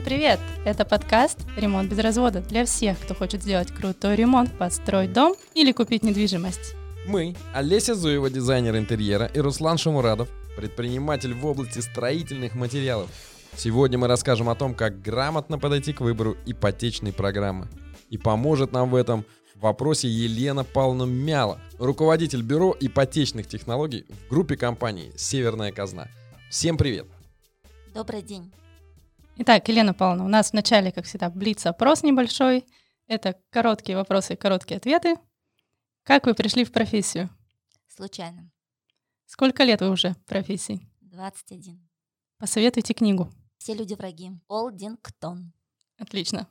Всем привет! Это подкаст «Ремонт без развода» для всех, кто хочет сделать крутой ремонт, построить дом или купить недвижимость. Мы, Олеся Зуева, дизайнер интерьера, и Руслан Шамурадов, предприниматель в области строительных материалов. Сегодня мы расскажем о том, как грамотно подойти к выбору ипотечной программы. И поможет нам в этом в вопросе Елена Павловна Мяла, руководитель бюро ипотечных технологий в группе компании «Северная казна». Всем привет! Добрый день! Итак, Елена Павловна, у нас в начале, как всегда, блиц-опрос небольшой. Это короткие вопросы короткие ответы. Как вы пришли в профессию? Случайно. Сколько лет вы уже в профессии? 21. Посоветуйте книгу. Все люди враги. Олдингтон. Отлично.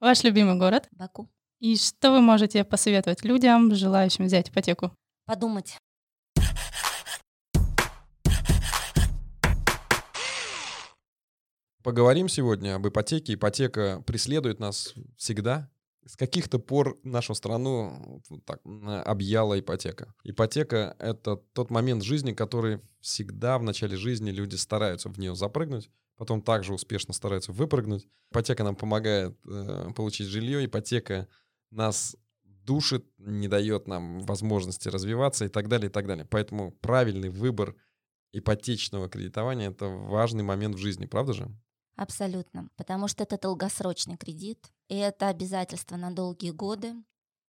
Ваш любимый город? Баку. И что вы можете посоветовать людям, желающим взять ипотеку? Подумать. Поговорим сегодня об ипотеке. Ипотека преследует нас всегда. С каких-то пор нашу страну так, объяла ипотека. Ипотека — это тот момент жизни, который всегда в начале жизни люди стараются в нее запрыгнуть, потом также успешно стараются выпрыгнуть. Ипотека нам помогает э, получить жилье, ипотека нас душит, не дает нам возможности развиваться и так далее, и так далее. Поэтому правильный выбор ипотечного кредитования — это важный момент в жизни, правда же? Абсолютно, потому что это долгосрочный кредит, и это обязательство на долгие годы.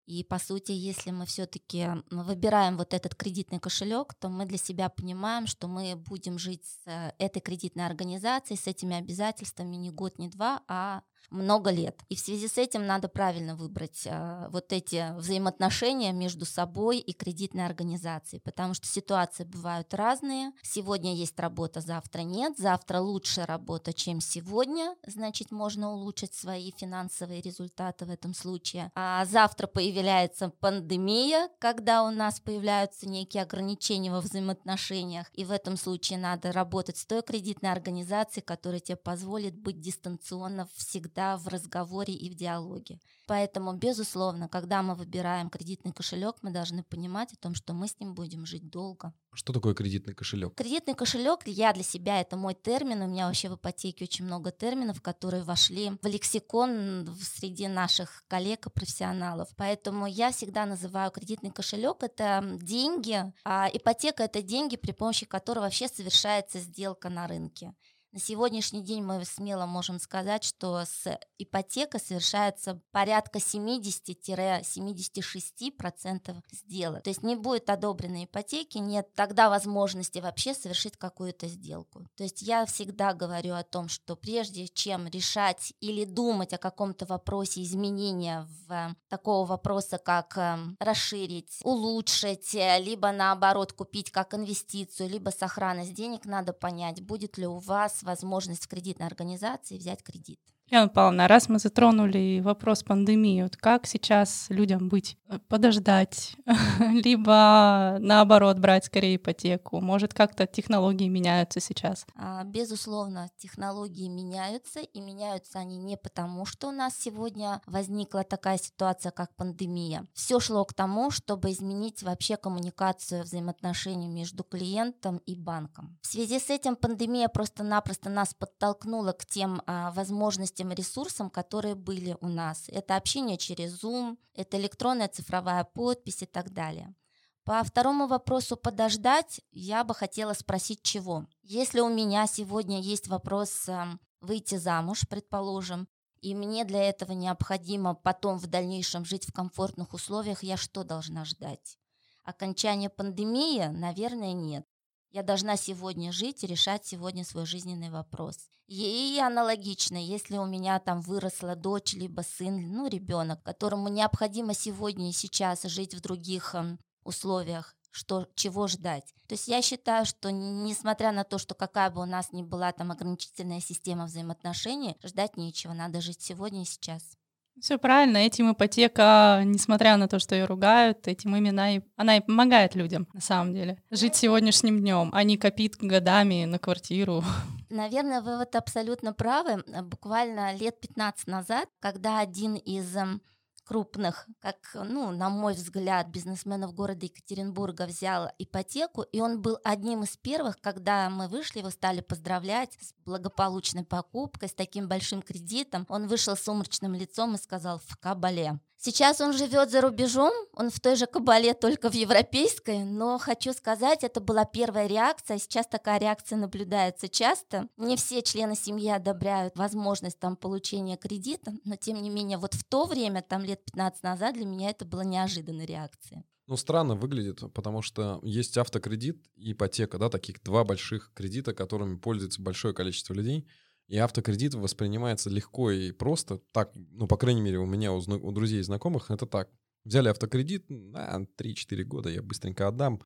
И по сути, если мы все-таки выбираем вот этот кредитный кошелек, то мы для себя понимаем, что мы будем жить с э, этой кредитной организацией, с этими обязательствами не год, не два, а много лет. И в связи с этим надо правильно выбрать э, вот эти взаимоотношения между собой и кредитной организацией, потому что ситуации бывают разные. Сегодня есть работа, завтра нет. Завтра лучше работа, чем сегодня, значит, можно улучшить свои финансовые результаты в этом случае. А завтра появляется пандемия, когда у нас появляются некие ограничения во взаимоотношениях, и в этом случае надо работать с той кредитной организацией, которая тебе позволит быть дистанционно всегда всегда в разговоре и в диалоге. Поэтому, безусловно, когда мы выбираем кредитный кошелек, мы должны понимать о том, что мы с ним будем жить долго. Что такое кредитный кошелек? Кредитный кошелек, я для себя, это мой термин. У меня вообще в ипотеке очень много терминов, которые вошли в лексикон среди наших коллег и профессионалов. Поэтому я всегда называю кредитный кошелек это деньги, а ипотека это деньги, при помощи которых вообще совершается сделка на рынке. На сегодняшний день мы смело можем сказать, что с ипотека совершается порядка 70-76% сделок. То есть не будет одобренной ипотеки, нет тогда возможности вообще совершить какую-то сделку. То есть я всегда говорю о том, что прежде чем решать или думать о каком-то вопросе изменения в такого вопроса, как эм, расширить, улучшить, э, либо наоборот купить как инвестицию, либо сохранность денег, надо понять, будет ли у вас возможность в кредитной организации взять кредит. Лена Павловна, раз мы затронули вопрос пандемии, вот как сейчас людям быть? Подождать, либо наоборот брать скорее ипотеку? Может, как-то технологии меняются сейчас? А, безусловно, технологии меняются, и меняются они не потому, что у нас сегодня возникла такая ситуация, как пандемия. Все шло к тому, чтобы изменить вообще коммуникацию взаимоотношений между клиентом и банком. В связи с этим пандемия просто-напросто нас подтолкнула к тем а, возможностям, тем ресурсам, которые были у нас. Это общение через Zoom, это электронная цифровая подпись и так далее. По второму вопросу подождать, я бы хотела спросить, чего. Если у меня сегодня есть вопрос эм, выйти замуж, предположим, и мне для этого необходимо потом в дальнейшем жить в комфортных условиях, я что должна ждать? Окончание пандемии? Наверное, нет. Я должна сегодня жить и решать сегодня свой жизненный вопрос. И аналогично, если у меня там выросла дочь, либо сын, ну, ребенок, которому необходимо сегодня и сейчас жить в других эм, условиях, что, чего ждать. То есть я считаю, что несмотря на то, что какая бы у нас ни была там ограничительная система взаимоотношений, ждать нечего, надо жить сегодня и сейчас. Все правильно, этим ипотека, несмотря на то, что ее ругают, этим именно и, она и помогает людям, на самом деле. Жить сегодняшним днем, а не копить годами на квартиру. Наверное, вы вот абсолютно правы. Буквально лет 15 назад, когда один из эм, крупных, как, ну, на мой взгляд, бизнесменов города Екатеринбурга взял ипотеку, и он был одним из первых, когда мы вышли, его стали поздравлять с благополучной покупкой, с таким большим кредитом. Он вышел с сумрачным лицом и сказал «в кабале». Сейчас он живет за рубежом, он в той же кабале, только в европейской, но хочу сказать, это была первая реакция, сейчас такая реакция наблюдается часто. Не все члены семьи одобряют возможность там получения кредита, но тем не менее вот в то время, там лет 15 назад, для меня это была неожиданная реакция. Ну, странно выглядит, потому что есть автокредит и ипотека, да, таких два больших кредита, которыми пользуется большое количество людей – и автокредит воспринимается легко и просто. Так, ну, по крайней мере, у меня, у, у друзей и знакомых это так. Взяли автокредит, на 3-4 года я быстренько отдам.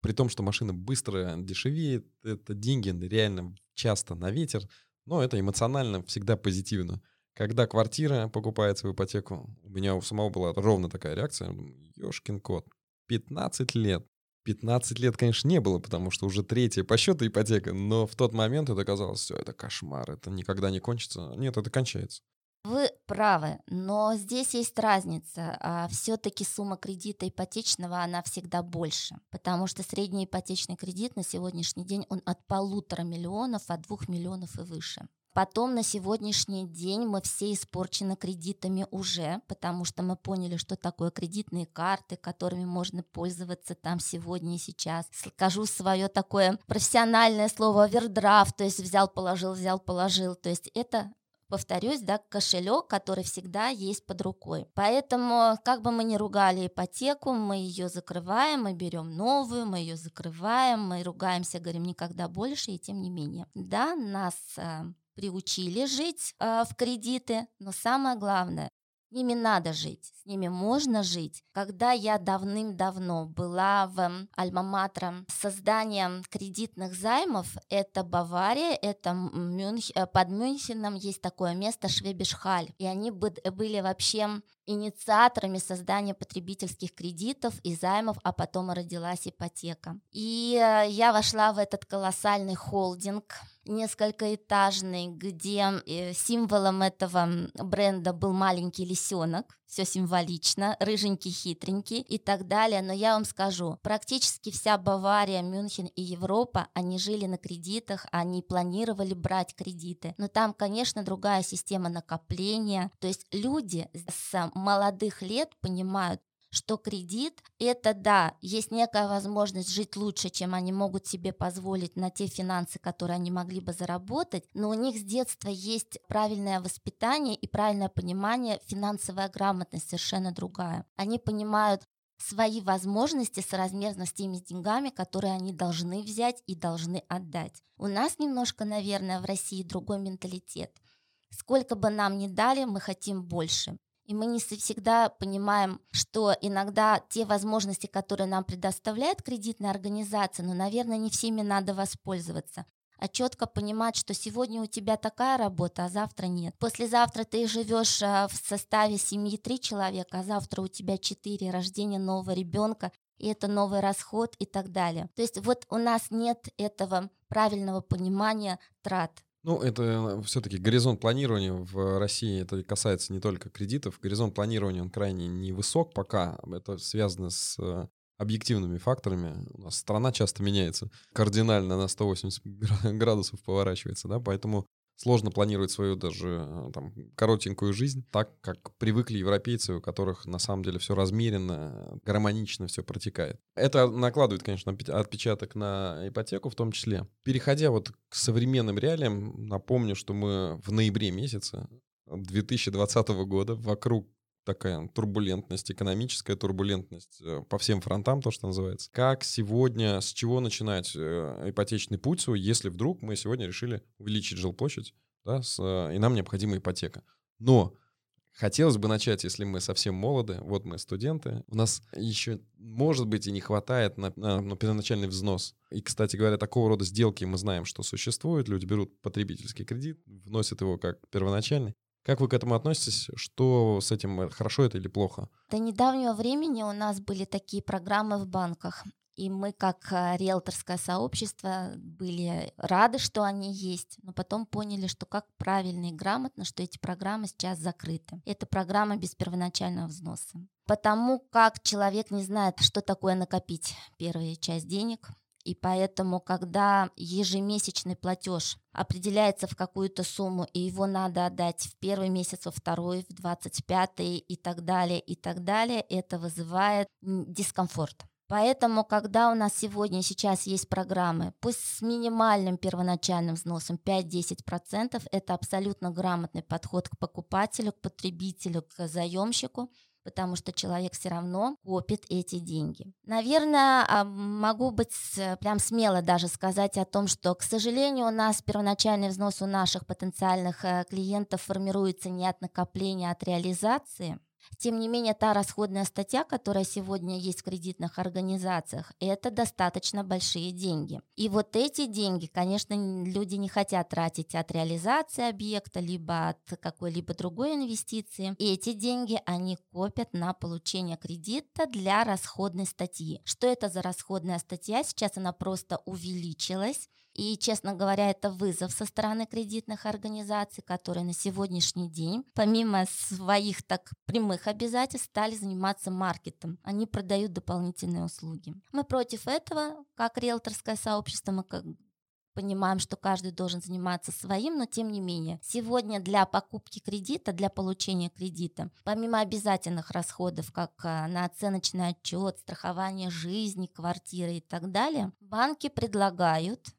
При том, что машина быстро дешевеет, это деньги реально часто на ветер, но это эмоционально всегда позитивно. Когда квартира покупается в ипотеку, у меня у самого была ровно такая реакция. Ёшкин кот, 15 лет 15 лет, конечно, не было, потому что уже третья по счету ипотека, но в тот момент это казалось, все, это кошмар, это никогда не кончится. Нет, это кончается. Вы правы, но здесь есть разница. А все-таки сумма кредита ипотечного, она всегда больше, потому что средний ипотечный кредит на сегодняшний день, он от полутора миллионов, от двух миллионов и выше. Потом на сегодняшний день мы все испорчены кредитами уже, потому что мы поняли, что такое кредитные карты, которыми можно пользоваться там сегодня и сейчас. Скажу свое такое профессиональное слово овердрафт, то есть взял, положил, взял, положил. То есть это повторюсь, да, кошелек, который всегда есть под рукой. Поэтому, как бы мы ни ругали ипотеку, мы ее закрываем, мы берем новую, мы ее закрываем, мы ругаемся, говорим никогда больше, и тем не менее. Да, нас э, приучили жить э, в кредиты, но самое главное, с ними надо жить, с ними можно жить. Когда я давным-давно была в Альма-Матре с созданием кредитных займов, это Бавария, это Мюнх... Э, под Мюнхеном есть такое место Швебишхаль, и они были вообще инициаторами создания потребительских кредитов и займов, а потом родилась ипотека. И э, я вошла в этот колоссальный холдинг, несколькоэтажный, где э, символом этого бренда был маленький лисенок, все символично, рыженький, хитренький и так далее. Но я вам скажу, практически вся Бавария, Мюнхен и Европа, они жили на кредитах, они планировали брать кредиты. Но там, конечно, другая система накопления. То есть люди с молодых лет понимают, что кредит – это, да, есть некая возможность жить лучше, чем они могут себе позволить на те финансы, которые они могли бы заработать, но у них с детства есть правильное воспитание и правильное понимание, финансовая грамотность совершенно другая. Они понимают, свои возможности соразмерно с теми деньгами, которые они должны взять и должны отдать. У нас немножко, наверное, в России другой менталитет. Сколько бы нам ни дали, мы хотим больше. И мы не всегда понимаем, что иногда те возможности, которые нам предоставляет кредитная организация, ну, наверное, не всеми надо воспользоваться а четко понимать, что сегодня у тебя такая работа, а завтра нет. Послезавтра ты живешь а, в составе семьи три человека, а завтра у тебя четыре, рождение нового ребенка, и это новый расход и так далее. То есть вот у нас нет этого правильного понимания трат. Ну, это все-таки горизонт планирования в России, это касается не только кредитов. Горизонт планирования, он крайне невысок пока. Это связано с э, объективными факторами. У нас страна часто меняется, кардинально на 180 градусов поворачивается, да, поэтому сложно планировать свою даже э, там, коротенькую жизнь так, как привыкли европейцы, у которых на самом деле все размеренно, гармонично все протекает. Это накладывает, конечно, отпечаток на ипотеку в том числе. Переходя вот к современным реалиям, напомню, что мы в ноябре месяце 2020 года вокруг такая турбулентность, экономическая турбулентность э, по всем фронтам, то, что называется. Как сегодня, с чего начинать э, ипотечный путь свой, если вдруг мы сегодня решили увеличить жилплощадь, да, с, э, и нам необходима ипотека. Но хотелось бы начать, если мы совсем молоды, вот мы студенты, у нас еще, может быть, и не хватает на, на, на первоначальный взнос. И, кстати говоря, такого рода сделки мы знаем, что существуют. Люди берут потребительский кредит, вносят его как первоначальный. Как вы к этому относитесь? Что с этим? Хорошо это или плохо? До недавнего времени у нас были такие программы в банках. И мы, как а, риэлторское сообщество, были рады, что они есть, но потом поняли, что как правильно и грамотно, что эти программы сейчас закрыты. Это программа без первоначального взноса. Потому как человек не знает, что такое накопить первую часть денег, и поэтому, когда ежемесячный платеж определяется в какую-то сумму, и его надо отдать в первый месяц, во второй, в двадцать пятый и так далее, и так далее, это вызывает дискомфорт. Поэтому, когда у нас сегодня сейчас есть программы, пусть с минимальным первоначальным взносом 5-10%, это абсолютно грамотный подход к покупателю, к потребителю, к заемщику, потому что человек все равно копит эти деньги. Наверное, а, могу быть прям смело даже сказать о том, что, к сожалению, у нас первоначальный взнос у наших потенциальных э, клиентов формируется не от накопления, а от реализации. Тем не менее, та расходная статья, которая сегодня есть в кредитных организациях, это достаточно большие деньги. И вот эти деньги, конечно, люди не хотят тратить от реализации объекта, либо от какой-либо другой инвестиции. И эти деньги они копят на получение кредита для расходной статьи. Что это за расходная статья? Сейчас она просто увеличилась. И, честно говоря, это вызов со стороны кредитных организаций, которые на сегодняшний день, помимо своих так прямых обязательств, стали заниматься маркетом. Они продают дополнительные услуги. Мы против этого, как риэлторское сообщество, мы как понимаем, что каждый должен заниматься своим, но тем не менее, сегодня для покупки кредита, для получения кредита, помимо обязательных расходов, как а, на оценочный отчет, страхование жизни, квартиры и так далее, банки предлагают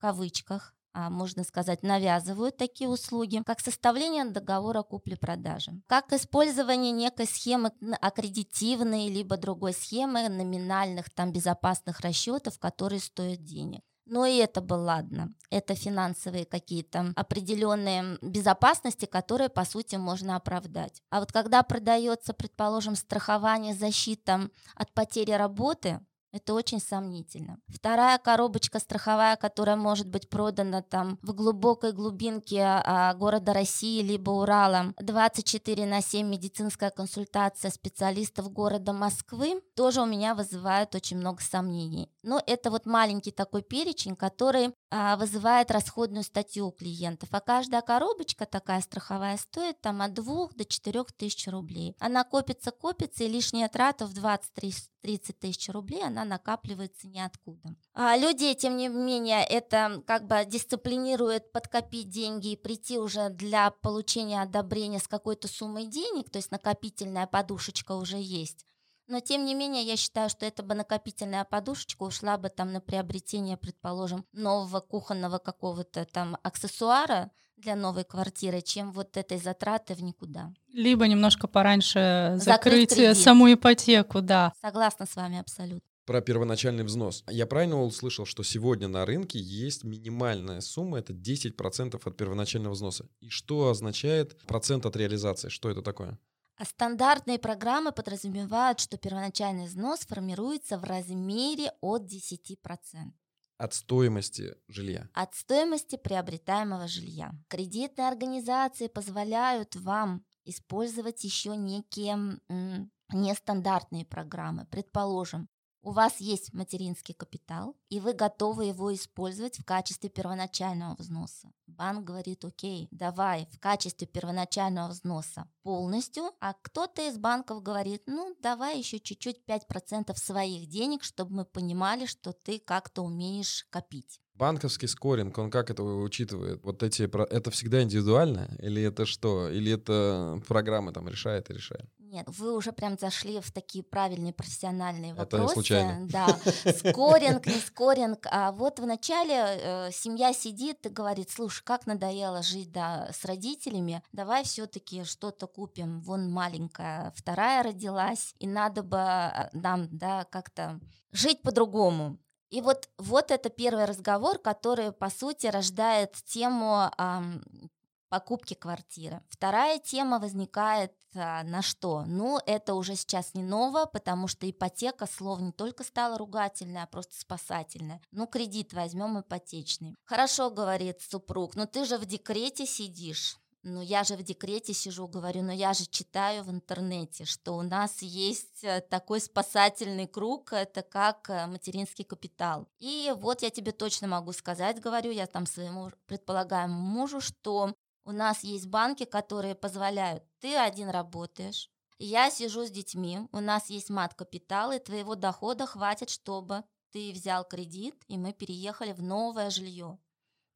кавычках, а можно сказать, навязывают такие услуги, как составление договора купли-продажи, как использование некой схемы аккредитивной либо другой схемы номинальных там безопасных расчетов, которые стоят денег. Но и это было ладно. Это финансовые какие-то определенные безопасности, которые, по сути, можно оправдать. А вот когда продается, предположим, страхование, защита от потери работы, это очень сомнительно. Вторая коробочка страховая, которая может быть продана там в глубокой глубинке а, города России либо Урала, 24 на 7 медицинская консультация специалистов города Москвы, тоже у меня вызывает очень много сомнений. Но это вот маленький такой перечень, который а, вызывает расходную статью у клиентов. А каждая коробочка такая страховая стоит там от 2 до 4 тысяч рублей. Она копится, копится, и лишняя трата в 20-30 тысяч рублей, она накапливается ниоткуда. А люди, тем не менее, это как бы дисциплинирует подкопить деньги и прийти уже для получения одобрения с какой-то суммой денег, то есть накопительная подушечка уже есть. Но тем не менее, я считаю, что эта бы накопительная подушечка ушла бы там на приобретение, предположим, нового кухонного какого-то там аксессуара для новой квартиры, чем вот этой затраты в никуда. Либо немножко пораньше закрыть, закрыть саму ипотеку, да. Согласна с вами абсолютно про первоначальный взнос. Я правильно услышал, что сегодня на рынке есть минимальная сумма, это 10% от первоначального взноса. И что означает процент от реализации? Что это такое? А стандартные программы подразумевают, что первоначальный взнос формируется в размере от 10%. От стоимости жилья. От стоимости приобретаемого жилья. Кредитные организации позволяют вам использовать еще некие м, нестандартные программы. Предположим, у вас есть материнский капитал, и вы готовы его использовать в качестве первоначального взноса. Банк говорит, окей, давай в качестве первоначального взноса полностью, а кто-то из банков говорит, ну, давай еще чуть-чуть 5% своих денег, чтобы мы понимали, что ты как-то умеешь копить. Банковский скоринг, он как это учитывает? Вот эти, это всегда индивидуально? Или это что? Или это программа там решает и решает? Нет, вы уже прям зашли в такие правильные профессиональные вопросы. Это случайно. Да, скоринг, не скоринг. А вот вначале э, семья сидит и говорит, слушай, как надоело жить да, с родителями, давай все-таки что-то купим. Вон маленькая вторая родилась, и надо бы э, нам да, как-то жить по-другому. И вот, вот это первый разговор, который, по сути, рождает тему эм, покупки квартиры. Вторая тема возникает а, на что? Ну, это уже сейчас не ново, потому что ипотека слово не только стало ругательное, а просто спасательное. Ну, кредит возьмем ипотечный. Хорошо, говорит супруг, но ты же в декрете сидишь. ну я же в декрете сижу, говорю, но я же читаю в интернете, что у нас есть э, такой спасательный круг, это как э, материнский капитал. И вот я тебе точно могу сказать, говорю я там своему предполагаемому мужу, что у нас есть банки, которые позволяют, ты один работаешь, я сижу с детьми, у нас есть мат-капитал, и твоего дохода хватит, чтобы ты взял кредит, и мы переехали в новое жилье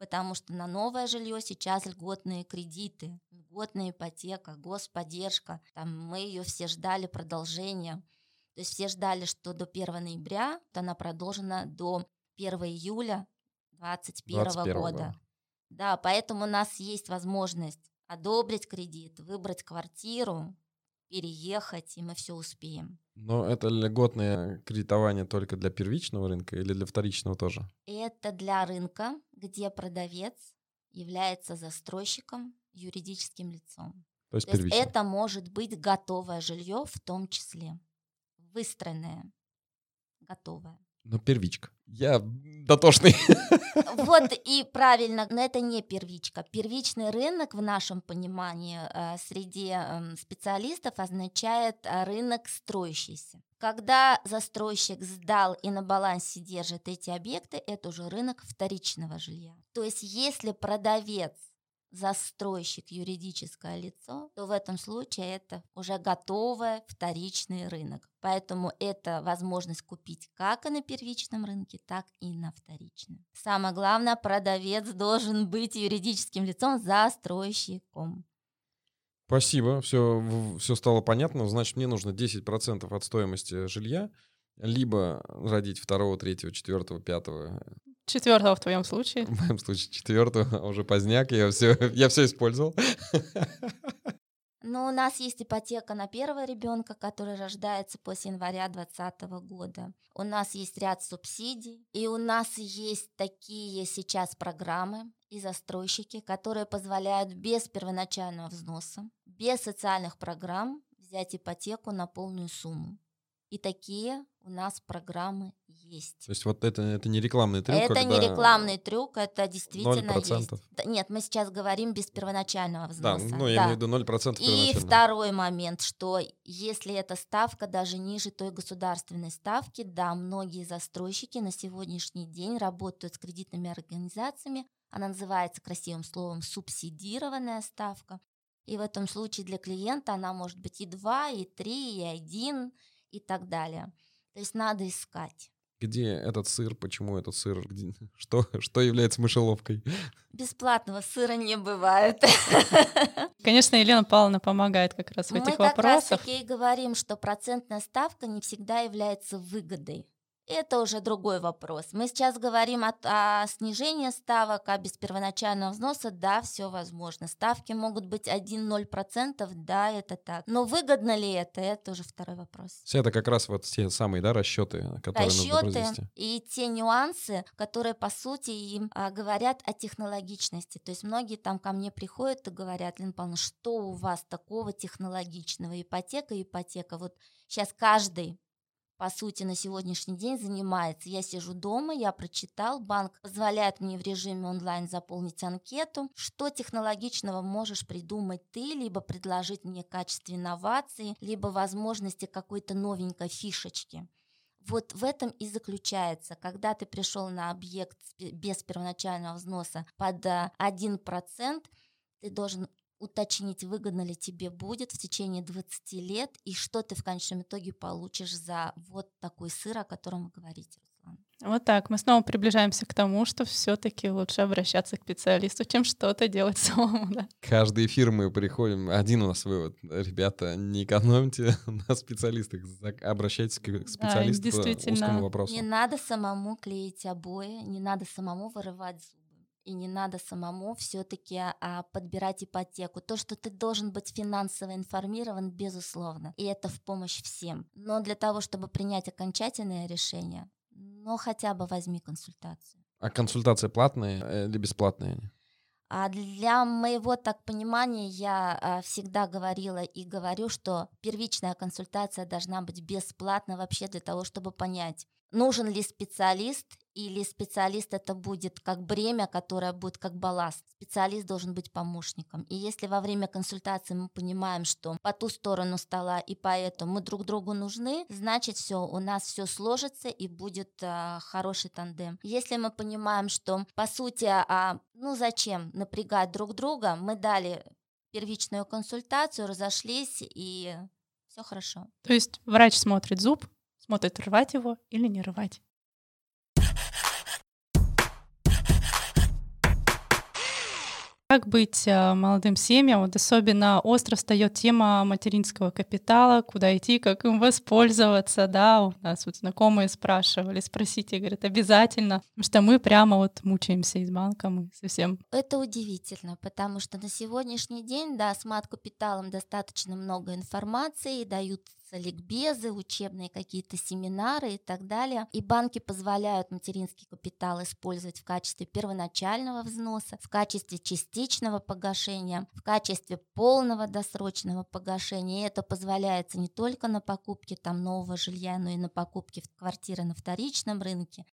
потому что на новое жилье сейчас льготные кредиты, льготная ипотека, господдержка. Там мы ее все ждали продолжения. То есть все ждали, что до 1 ноября она продолжена до 1 июля 2021 года. Да, поэтому у нас есть возможность одобрить кредит, выбрать квартиру, переехать, и мы все успеем. Но это льготное кредитование только для первичного рынка или для вторичного тоже? Это для рынка, где продавец является застройщиком, юридическим лицом. То есть, То есть это может быть готовое жилье в том числе, выстроенное, готовое. Но первичка. Я дотошный. Вот и правильно, но это не первичка. Первичный рынок в нашем понимании э, среди эм, специалистов означает э, рынок строящийся. Когда застройщик сдал и на балансе держит эти объекты, это уже рынок вторичного жилья. То есть если продавец застройщик юридическое лицо, то в этом случае это уже готовый вторичный рынок. Поэтому это возможность купить как и на первичном рынке, так и на вторичном. Самое главное, продавец должен быть юридическим лицом застройщиком. Спасибо, все, все стало понятно. Значит, мне нужно 10% от стоимости жилья, либо родить второго, третьего, четвертого, пятого Четвертого в твоем случае. В моем случае четвертого, а уже поздняк, я все, я все использовал. Но у нас есть ипотека на первого ребенка, который рождается после января 2020 года. У нас есть ряд субсидий, и у нас есть такие сейчас программы и застройщики, которые позволяют без первоначального взноса, без социальных программ взять ипотеку на полную сумму. И такие у нас программы есть. То есть вот это, это не рекламный трюк? Это не рекламный трюк, это действительно 0%. есть. Нет, мы сейчас говорим без первоначального взноса. Да, ну я да. имею в виду 0% И второй момент, что если эта ставка даже ниже той государственной ставки, да, многие застройщики на сегодняшний день работают с кредитными организациями, она называется красивым словом субсидированная ставка. И в этом случае для клиента она может быть и 2, и 3, и 1, и так далее. То есть надо искать. Где этот сыр? Почему этот сыр? Где, что, что является мышеловкой? Бесплатного сыра не бывает. Конечно, Елена Павловна помогает как раз в этих вопросах. Мы как раз таки и говорим, что процентная ставка не всегда является выгодой. Это уже другой вопрос. Мы сейчас говорим о, о снижении ставок, а без первоначального взноса, да, все возможно. Ставки могут быть 1-0%, да, это так. Но выгодно ли это, это уже второй вопрос. Все это как раз вот те самые, да, расчеты, которые расчеты нужно произвести. и те нюансы, которые, по сути, им а, говорят о технологичности. То есть многие там ко мне приходят и говорят, Лен Павловна, что у вас такого технологичного? Ипотека, ипотека. Вот сейчас каждый по сути, на сегодняшний день занимается. Я сижу дома, я прочитал, банк позволяет мне в режиме онлайн заполнить анкету. Что технологичного можешь придумать ты, либо предложить мне качестве инновации, либо возможности какой-то новенькой фишечки. Вот в этом и заключается, когда ты пришел на объект без первоначального взноса под 1%, э, ты должен уточнить, выгодно ли тебе будет в течение 20 лет и что ты в конечном итоге получишь за вот такой сыр, о котором вы говорите, Руслан. Вот так. Мы снова приближаемся к тому, что все-таки лучше обращаться к специалисту, чем что-то делать самому. Да? Каждый эфир мы приходим. Один у нас вывод. Ребята, не экономьте на специалистах. Обращайтесь к специалисту да, по узкому вопросу. Не надо самому клеить обои, не надо самому вырывать зубы и не надо самому все-таки а, подбирать ипотеку. То, что ты должен быть финансово информирован, безусловно, и это в помощь всем. Но для того, чтобы принять окончательное решение, ну хотя бы возьми консультацию. А консультация платная э, или бесплатная? А для моего так понимания я а, всегда говорила и говорю, что первичная консультация должна быть бесплатна вообще для того, чтобы понять, нужен ли специалист или специалист это будет как бремя, которое будет как балласт. Специалист должен быть помощником. И если во время консультации мы понимаем, что по ту сторону стола и поэтому мы друг другу нужны, значит все, у нас все сложится и будет а, хороший тандем. Если мы понимаем, что по сути, а, ну зачем напрягать друг друга, мы дали первичную консультацию, разошлись и все хорошо. То есть врач смотрит зуб, смотрит рвать его или не рвать. Как быть а, молодым семьям? Вот особенно остро встает тема материнского капитала, куда идти, как им воспользоваться, да, у нас вот знакомые спрашивали, спросите, говорят, обязательно, потому что мы прямо вот мучаемся из банка, мы совсем. Это удивительно, потому что на сегодняшний день, да, с мат-капиталом достаточно много информации, дают ликбезы, учебные какие-то семинары и так далее. И банки позволяют материнский капитал использовать в качестве первоначального взноса, в качестве частичного погашения, в качестве полного досрочного погашения. И это позволяется не только на покупке там нового жилья, но и на покупке квартиры на вторичном рынке,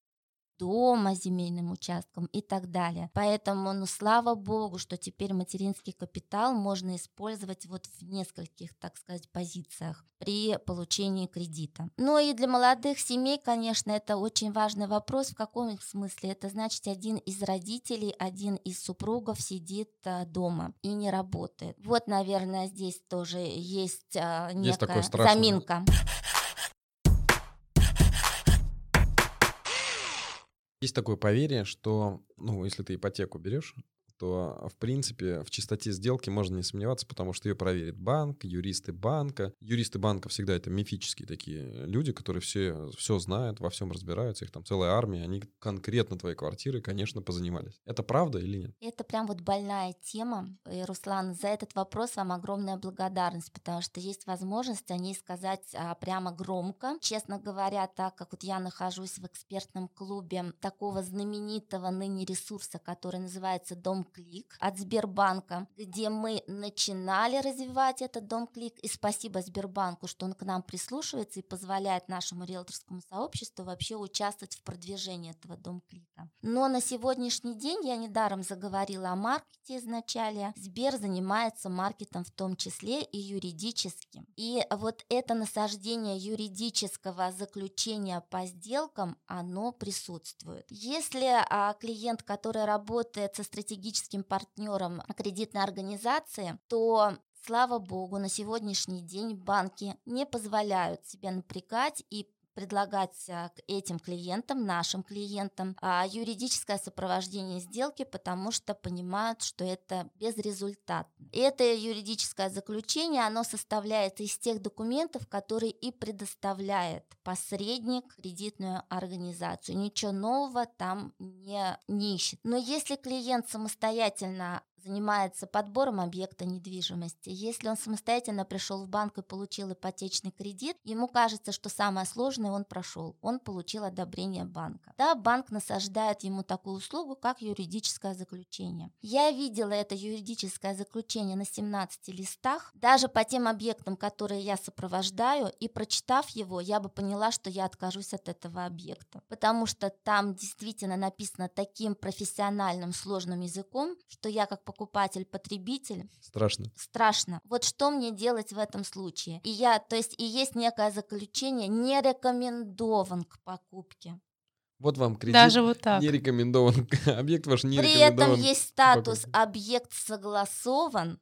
дома, земельным участком и так далее. Поэтому, ну, слава богу, что теперь материнский капитал можно использовать вот в нескольких, так сказать, позициях при получении кредита. Ну и для молодых семей, конечно, это очень важный вопрос. В каком смысле? Это значит, один из родителей, один из супругов сидит а, дома и не работает. Вот, наверное, здесь тоже есть а, некая есть заминка. Есть такое поверье, что, ну, если ты ипотеку берешь, то, в принципе, в чистоте сделки можно не сомневаться, потому что ее проверит банк, юристы банка. Юристы банка всегда это мифические такие люди, которые все, все знают, во всем разбираются, их там целая армия, они конкретно твои квартиры, конечно, позанимались. Это правда или нет? Это прям вот больная тема. И, Руслан, за этот вопрос вам огромная благодарность, потому что есть возможность о ней сказать а, прямо громко. Честно говоря, так как вот я нахожусь в экспертном клубе такого знаменитого ныне ресурса, который называется Дом Клик от Сбербанка, где мы начинали развивать этот Дом Клик. И спасибо Сбербанку, что он к нам прислушивается и позволяет нашему риэлторскому сообществу вообще участвовать в продвижении этого Дом Клика. Но на сегодняшний день я недаром заговорила о маркете изначально. Сбер занимается маркетом в том числе и юридическим. И вот это насаждение юридического заключения по сделкам, оно присутствует. Если а, клиент, который работает со стратегическим стратегическим партнером кредитной организации, то Слава богу, на сегодняшний день банки не позволяют себя напрягать и предлагать а, к этим клиентам, нашим клиентам, а, юридическое сопровождение сделки, потому что понимают, что это безрезультатно. Это юридическое заключение, оно составляется из тех документов, которые и предоставляет посредник кредитную организацию. Ничего нового там не, не ищет. Но если клиент самостоятельно занимается подбором объекта недвижимости. Если он самостоятельно пришел в банк и получил ипотечный кредит, ему кажется, что самое сложное он прошел. Он получил одобрение банка. Да, банк насаждает ему такую услугу, как юридическое заключение. Я видела это юридическое заключение на 17 листах. Даже по тем объектам, которые я сопровождаю, и прочитав его, я бы поняла, что я откажусь от этого объекта. Потому что там действительно написано таким профессиональным сложным языком, что я как покупатель, потребитель. Страшно. Страшно. Вот что мне делать в этом случае? И я, то есть и есть некое заключение, не рекомендован к покупке. Вот вам кредит. Даже вот так. Не рекомендован. Объект ваш не При рекомендован. этом есть статус объект согласован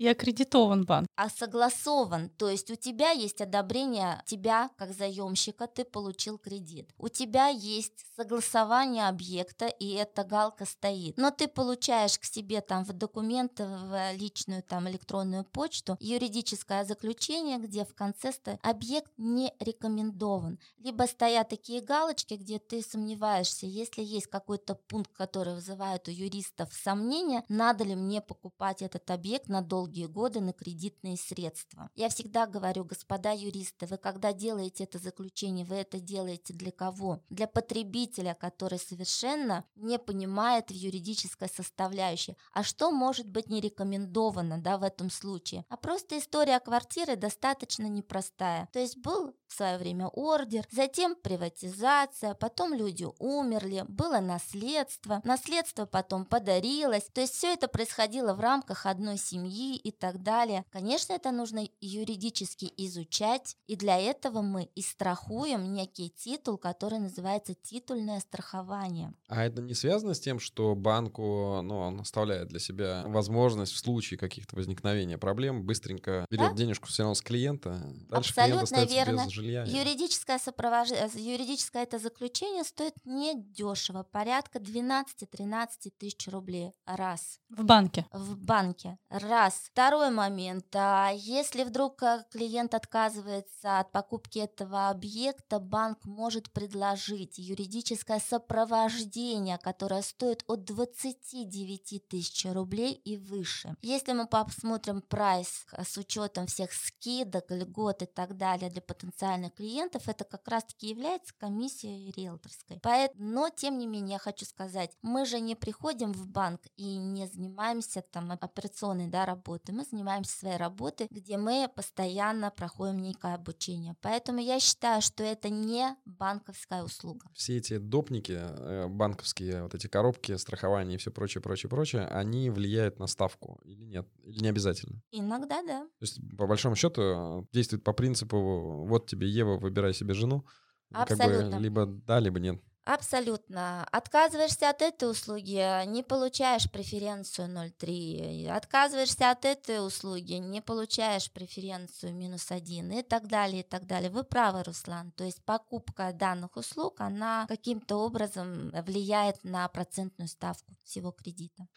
и аккредитован банк. А согласован, то есть у тебя есть одобрение тебя как заемщика, ты получил кредит. У тебя есть согласование объекта, и эта галка стоит. Но ты получаешь к себе там в документы, в личную там электронную почту юридическое заключение, где в конце стоит объект не рекомендован. Либо стоят такие галочки, где ты сомневаешься, если есть какой-то пункт, который вызывает у юристов сомнения, надо ли мне покупать этот объект на долгий долгие годы на кредитные средства. Я всегда говорю, господа юристы, вы когда делаете это заключение, вы это делаете для кого? Для потребителя, который совершенно не понимает в юридической составляющей. А что может быть не рекомендовано да, в этом случае? А просто история квартиры достаточно непростая. То есть был в свое время ордер, затем приватизация, потом люди умерли, было наследство, наследство потом подарилось. То есть все это происходило в рамках одной семьи и так далее. Конечно, это нужно юридически изучать, и для этого мы и страхуем некий титул, который называется титульное страхование. А это не связано с тем, что банку, ну, он оставляет для себя возможность в случае каких-то возникновения проблем быстренько берет да? денежку все равно с клиента, дальше Абсолютно клиент верно. без жилья. Юридическое, сопроvaj... Э, юридическое это заключение стоит недешево, порядка 12-13 тысяч рублей раз. В банке? В банке. Раз. Второй момент. А если вдруг э, клиент отказывается от покупки этого объекта, банк может предложить юридическое сопровождение, которое стоит от 29 тысяч рублей и выше. Если мы посмотрим прайс э, с учетом всех скидок, льгот и так далее для потенциальных клиентов, это как раз-таки является комиссией риэлторской. Но, тем не менее, я хочу сказать, мы же не приходим в банк и не занимаемся там операционной да, работой, мы занимаемся своей работой, где мы постоянно проходим некое обучение. Поэтому я считаю, что это не банковская услуга. Все эти допники, э, банковские вот эти коробки, страхование и все прочее, прочее, прочее, они влияют на ставку или нет? Или не обязательно? Иногда да. То есть, по большому счету, действует по принципу, вот тебе Ева, выбирай себе жену, Абсолютно. Как бы либо да, либо нет. Абсолютно. Отказываешься от этой услуги, не получаешь преференцию 0,3. Отказываешься от этой услуги, не получаешь преференцию минус 1 и так далее, и так далее. Вы правы, Руслан. То есть покупка данных услуг, она каким-то образом влияет на процентную ставку всего кредита.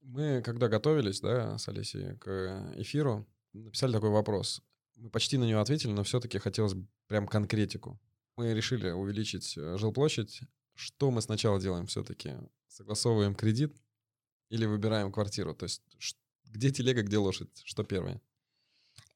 Мы, когда готовились, да, с Олесей к эфиру, написали такой вопрос. Мы почти на него ответили, но все-таки хотелось прям конкретику. Мы решили увеличить э, жилплощадь. Что мы сначала делаем все-таки? Согласовываем кредит или выбираем квартиру? То есть где телега, где лошадь? Что первое?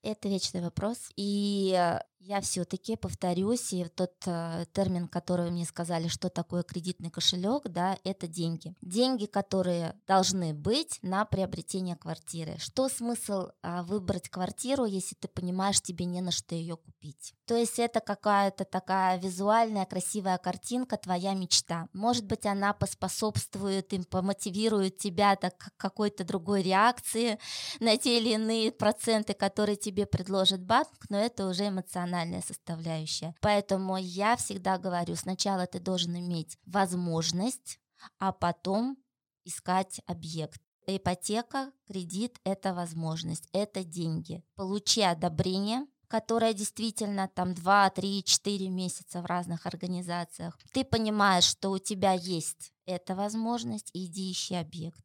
Это вечный вопрос. И э, я все-таки повторюсь, и тот э, термин, который вы мне сказали, что такое кредитный кошелек, да, это деньги. Деньги, которые должны быть на приобретение квартиры. Что смысл э, выбрать квартиру, если ты понимаешь, тебе не на что ее купить? То есть это какая-то такая визуальная красивая картинка, твоя мечта. Может быть, она поспособствует им, помотивирует тебя так, к какой-то другой реакции на те или иные проценты, которые тебе предложит банк, но это уже эмоционально эмоциональная составляющая. Поэтому я всегда говорю, сначала ты должен иметь возможность, а потом искать объект. Ипотека, кредит – это возможность, это деньги. Получи одобрение, которое действительно там 2, 3, 4 месяца в разных организациях. Ты понимаешь, что у тебя есть эта возможность, иди ищи объект.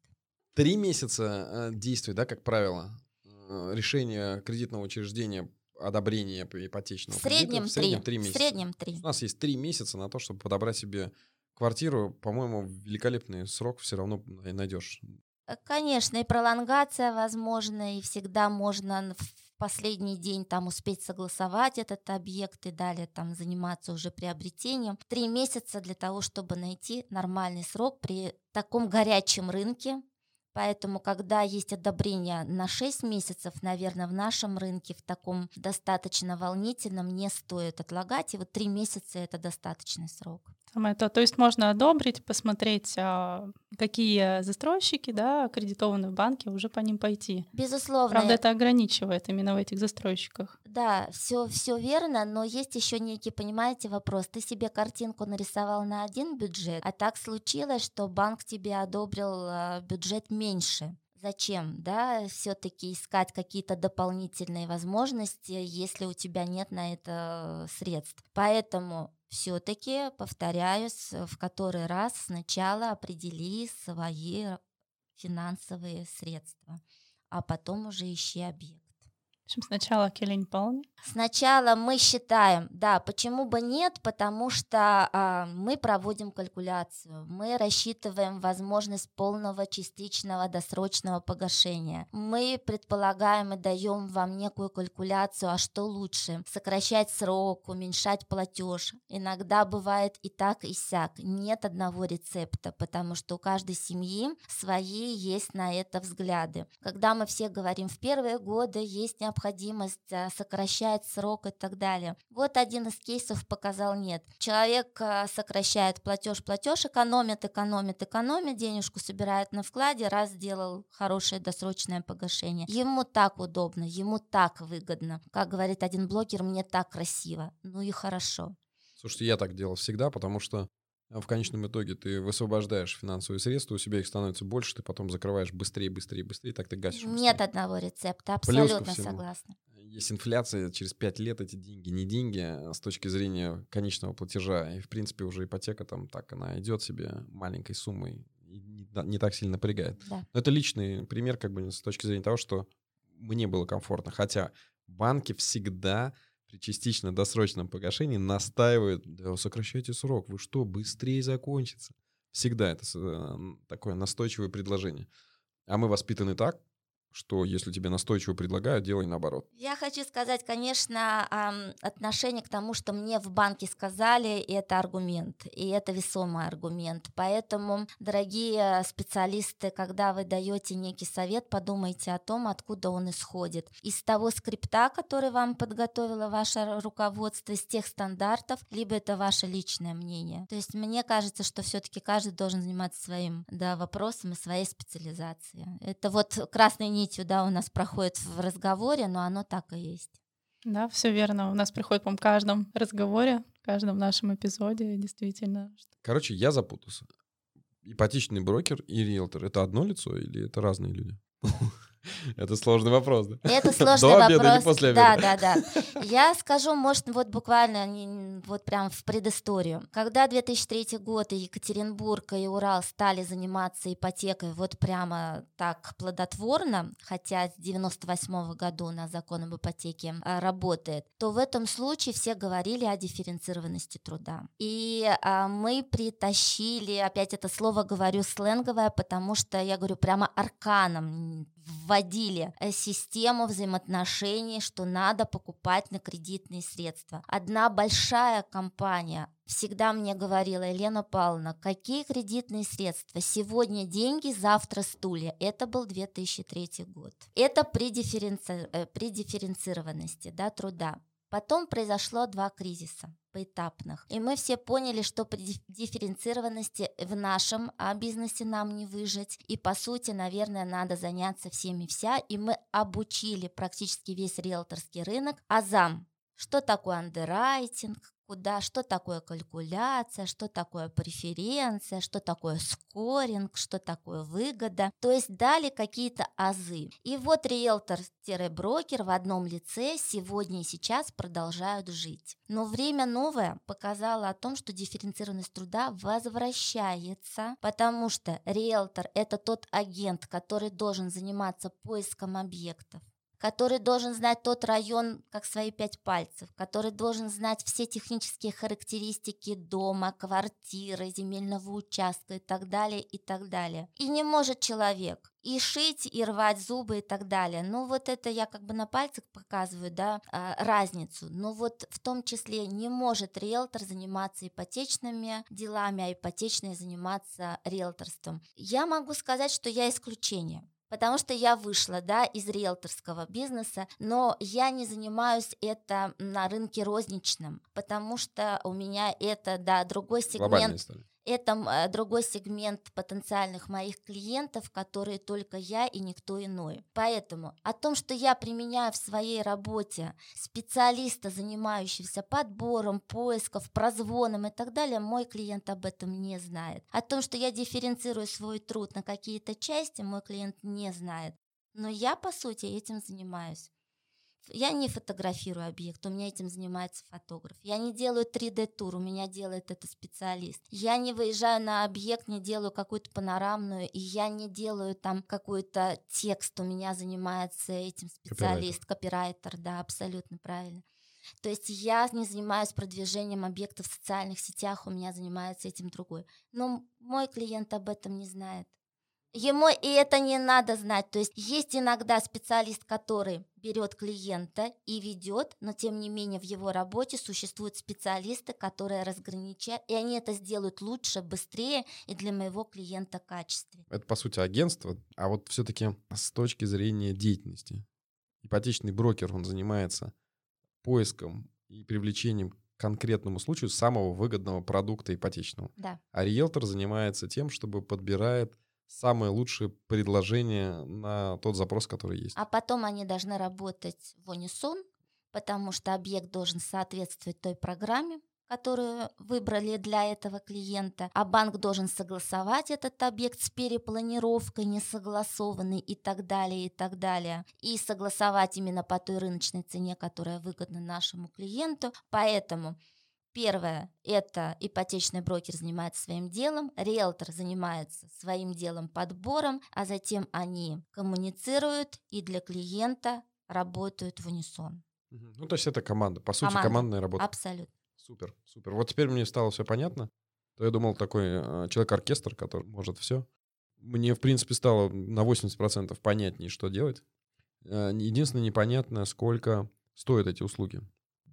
Три месяца э, действует, да, как правило, э, решение кредитного учреждения одобрения ипотечного в среднем кредита. В среднем 3 месяца. В среднем 3. У нас есть 3 месяца на то, чтобы подобрать себе квартиру. По-моему, великолепный срок все равно найдешь. Э, конечно, и пролонгация возможна, и всегда можно в последний день там успеть согласовать этот объект и далее там заниматься уже приобретением. Три месяца для того, чтобы найти нормальный срок при таком горячем рынке, Поэтому, когда есть одобрение на 6 месяцев, наверное, в нашем рынке в таком достаточно волнительном не стоит отлагать. И вот 3 месяца это достаточный срок. Самое то. То есть можно одобрить, посмотреть, а, какие застройщики, да, аккредитованы в банке, уже по ним пойти. Безусловно. Правда, это ограничивает именно в этих застройщиках. Да, все, все верно, но есть еще некий, понимаете, вопрос. Ты себе картинку нарисовал на один бюджет, а так случилось, что банк тебе одобрил а, бюджет меньше. Зачем, да, все-таки искать какие-то дополнительные возможности, если у тебя нет на это средств. Поэтому все-таки, повторяюсь, в который раз сначала определи свои финансовые средства, а потом уже ищи объект. Общем, сначала келень полный. Сначала мы считаем, да, почему бы нет, потому что а, мы проводим калькуляцию, мы рассчитываем возможность полного, частичного, досрочного погашения. Мы предполагаем и даем вам некую калькуляцию, а что лучше, сокращать срок, уменьшать платеж. Иногда бывает и так, и сяк. Нет одного рецепта, потому что у каждой семьи свои есть на это взгляды. Когда мы все говорим, в первые годы есть необходимость а, сокращать сокращает срок и так далее. Вот один из кейсов показал нет. Человек э, сокращает платеж, платеж, экономит, экономит, экономит, денежку собирает на вкладе, раз сделал хорошее досрочное погашение. Ему так удобно, ему так выгодно. Как говорит один блогер, мне так красиво. Ну и хорошо. Слушайте, я так делал всегда, потому что э, в конечном итоге ты высвобождаешь финансовые средства, у себя их становится больше, ты потом закрываешь быстрее, быстрее, быстрее, так ты гасишь. Быстрее. Нет одного рецепта, абсолютно согласна есть инфляция, через 5 лет эти деньги не деньги а с точки зрения конечного платежа. И, в принципе, уже ипотека там так, она идет себе маленькой суммой и не, не так сильно напрягает. Да. Но это личный пример как бы с точки зрения того, что мне было комфортно. Хотя банки всегда при частично досрочном погашении настаивают, да сокращайте срок, вы что, быстрее закончится. Всегда это э, такое настойчивое предложение. А мы воспитаны так, что если тебе настойчиво предлагают, делай наоборот. Я хочу сказать, конечно, отношение к тому, что мне в банке сказали, это аргумент, и это весомый аргумент. Поэтому, дорогие специалисты, когда вы даете некий совет, подумайте о том, откуда он исходит. Из того скрипта, который вам подготовило ваше руководство, из тех стандартов, либо это ваше личное мнение. То есть мне кажется, что все-таки каждый должен заниматься своим да, вопросом и своей специализацией. Это вот красный нитью, да, у нас проходит в разговоре, но оно так и есть. Да, все верно. У нас приходит, по-моему, в каждом разговоре, в каждом нашем эпизоде, действительно. Короче, я запутался. Ипотечный брокер и риэлтор — это одно лицо или это разные люди? Это сложный вопрос, да? Это сложный До вопрос. Обеда или после обеда? Да, да, да. Я скажу, может, вот буквально, вот прям в предысторию. Когда 2003 год и Екатеринбург и Урал стали заниматься ипотекой вот прямо так плодотворно, хотя с 98 года у нас закон об ипотеке а, работает, то в этом случае все говорили о дифференцированности труда. И а, мы притащили, опять это слово говорю сленговое, потому что я говорю прямо арканом вводили э, систему взаимоотношений, что надо покупать на кредитные средства. Одна большая компания всегда мне говорила Елена Павловна, какие кредитные средства? Сегодня деньги, завтра стулья. Это был 2003 год. Это при, дифференци... Э, при дифференцированности да, труда. Потом произошло два кризиса поэтапных. И мы все поняли, что при дифференцированности в нашем а, бизнесе нам не выжить. И по сути, наверное, надо заняться всеми вся. И мы обучили практически весь риэлторский рынок азам. Что такое андеррайтинг, куда, что такое калькуляция, что такое преференция, что такое скоринг, что такое выгода. То есть дали какие-то азы. И вот риэлтор-брокер в одном лице сегодня и сейчас продолжают жить. Но время новое показало о том, что дифференцированность труда возвращается, потому что риэлтор – это тот агент, который должен заниматься поиском объектов, который должен знать тот район как свои пять пальцев, который должен знать все технические характеристики дома, квартиры, земельного участка и так далее, и так далее. И не может человек и шить, и рвать зубы и так далее. Ну вот это я как бы на пальцах показываю, да, а, разницу. Но вот в том числе не может риэлтор заниматься ипотечными делами, а ипотечный заниматься риэлторством. Я могу сказать, что я исключение потому что я вышла, да, из риэлторского бизнеса, но я не занимаюсь это на рынке розничном, потому что у меня это, да, другой сегмент это э, другой сегмент потенциальных моих клиентов, которые только я и никто иной. Поэтому о том, что я применяю в своей работе специалиста, занимающегося подбором, поиском, прозвоном и так далее, мой клиент об этом не знает. О том, что я дифференцирую свой труд на какие-то части, мой клиент не знает. Но я, по сути, этим занимаюсь. Я не фотографирую объект, у меня этим занимается фотограф. Я не делаю 3D-тур, у меня делает это специалист. Я не выезжаю на объект, не делаю какую-то панорамную, и я не делаю там какой-то текст, у меня занимается этим специалист, копирайтер, да, абсолютно правильно. То есть я не занимаюсь продвижением объектов в социальных сетях, у меня занимается этим другой. Но мой клиент об этом не знает. Ему и это не надо знать. То есть есть иногда специалист, который берет клиента и ведет, но тем не менее в его работе существуют специалисты, которые разграничают, и они это сделают лучше, быстрее и для моего клиента качественнее. Это, по сути, агентство, а вот все-таки с точки зрения деятельности. Ипотечный брокер, он занимается поиском и привлечением конкретному случаю самого выгодного продукта ипотечного. Да. А риэлтор занимается тем, чтобы подбирает самое лучшее предложение на тот запрос, который есть. А потом они должны работать в унисон, потому что объект должен соответствовать той программе, которую выбрали для этого клиента, а банк должен согласовать этот объект с перепланировкой несогласованной и так далее, и так далее, и согласовать именно по той рыночной цене, которая выгодна нашему клиенту. Поэтому Первое – это ипотечный брокер занимается своим делом, риэлтор занимается своим делом подбором, а затем они коммуницируют и для клиента работают в унисон. Ну, то есть это команда, по сути, команда. командная работа. Абсолютно. Супер, супер. Вот теперь мне стало все понятно. То я думал, такой э, человек-оркестр, который может все. Мне, в принципе, стало на 80% понятнее, что делать. Э, единственное непонятно, сколько стоят эти услуги.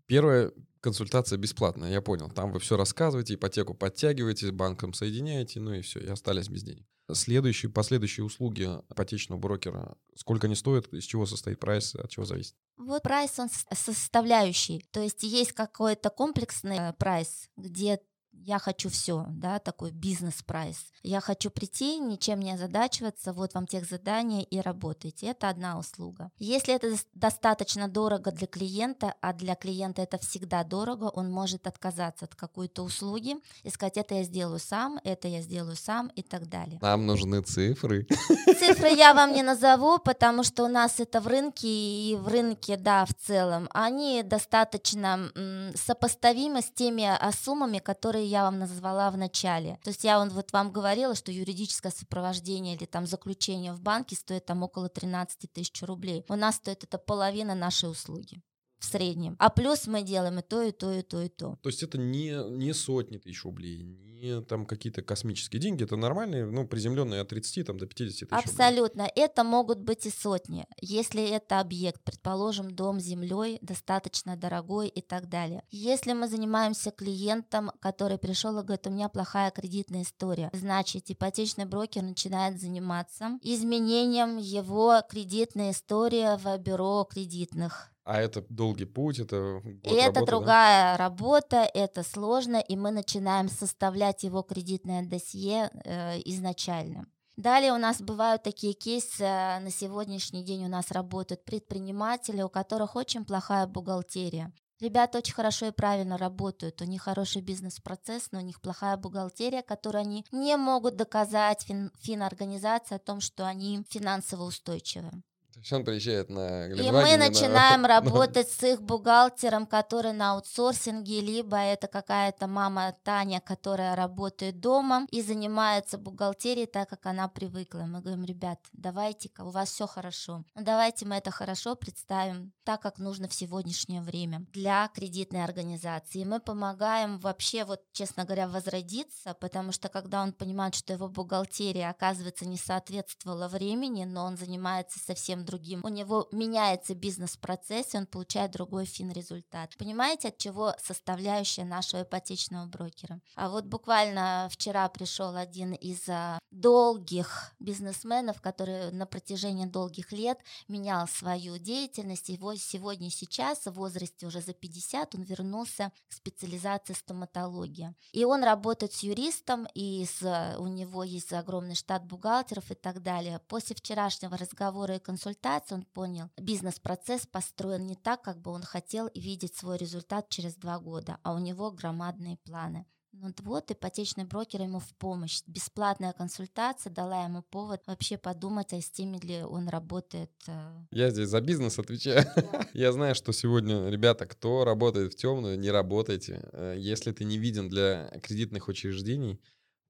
Первая консультация бесплатная, я понял. Там вы все рассказываете, ипотеку подтягиваете, с банком соединяете, ну и все, и остались без денег. Следующие, последующие услуги ипотечного брокера, сколько они стоят, из чего состоит прайс, от чего зависит? Вот прайс, он составляющий. То есть есть какой-то комплексный э, прайс, где я хочу все, да, такой бизнес-прайс. Я хочу прийти, ничем не озадачиваться, вот вам тех задания и работайте. Это одна услуга. Если это достаточно дорого для клиента, а для клиента это всегда дорого, он может отказаться от какой-то услуги и сказать, это я сделаю сам, это я сделаю сам и так далее. Нам нужны цифры. Цифры я вам не назову, потому что у нас это в рынке и в рынке, да, в целом, они достаточно сопоставимы с теми а, суммами, которые я вам назвала в начале. То есть я вот вам говорила, что юридическое сопровождение или там заключение в банке стоит там около 13 тысяч рублей. У нас стоит это половина нашей услуги в среднем. А плюс мы делаем и то, и то, и то, и то. То есть это не, не сотни тысяч рублей, не там какие-то космические деньги, это нормальные, ну, приземленные от 30 там, до 50 тысяч Абсолютно. Рублей. Это могут быть и сотни. Если это объект, предположим, дом с землей, достаточно дорогой и так далее. Если мы занимаемся клиентом, который пришел и говорит, у меня плохая кредитная история, значит, ипотечный брокер начинает заниматься изменением его кредитной истории в бюро кредитных а это долгий путь, это И это другая да? работа, это сложно, и мы начинаем составлять его кредитное досье э, изначально. Далее у нас бывают такие кейсы, э, на сегодняшний день у нас работают предприниматели, у которых очень плохая бухгалтерия. Ребята очень хорошо и правильно работают, у них хороший бизнес-процесс, но у них плохая бухгалтерия, которую они не могут доказать фин- финорганизации о том, что они финансово устойчивы. То есть он приезжает на И мы начинаем на... работать с их бухгалтером, который на аутсорсинге, либо это какая-то мама Таня, которая работает дома и занимается бухгалтерией так, как она привыкла. Мы говорим, ребят, давайте-ка, у вас все хорошо. Давайте мы это хорошо представим так, как нужно в сегодняшнее время для кредитной организации. И мы помогаем вообще, вот, честно говоря, возродиться, потому что когда он понимает, что его бухгалтерия, оказывается, не соответствовала времени, но он занимается совсем другим. У него меняется бизнес-процесс, и он получает другой фин-результат. Понимаете, от чего составляющая нашего ипотечного брокера? А вот буквально вчера пришел один из а, долгих бизнесменов, который на протяжении долгих лет менял свою деятельность. Его сегодня, сейчас, в возрасте уже за 50, он вернулся к специализации стоматология. И он работает с юристом, и с, у него есть огромный штат бухгалтеров и так далее. После вчерашнего разговора и консультации он понял, бизнес-процесс построен не так, как бы он хотел видеть свой результат через два года, а у него громадные планы. Ну вот ипотечный брокер ему в помощь. Бесплатная консультация дала ему повод вообще подумать, а с теми ли он работает. Э. Я здесь за бизнес отвечаю. Я знаю, что сегодня, ребята, кто работает в темную, не работайте. Э, если ты не виден для кредитных учреждений,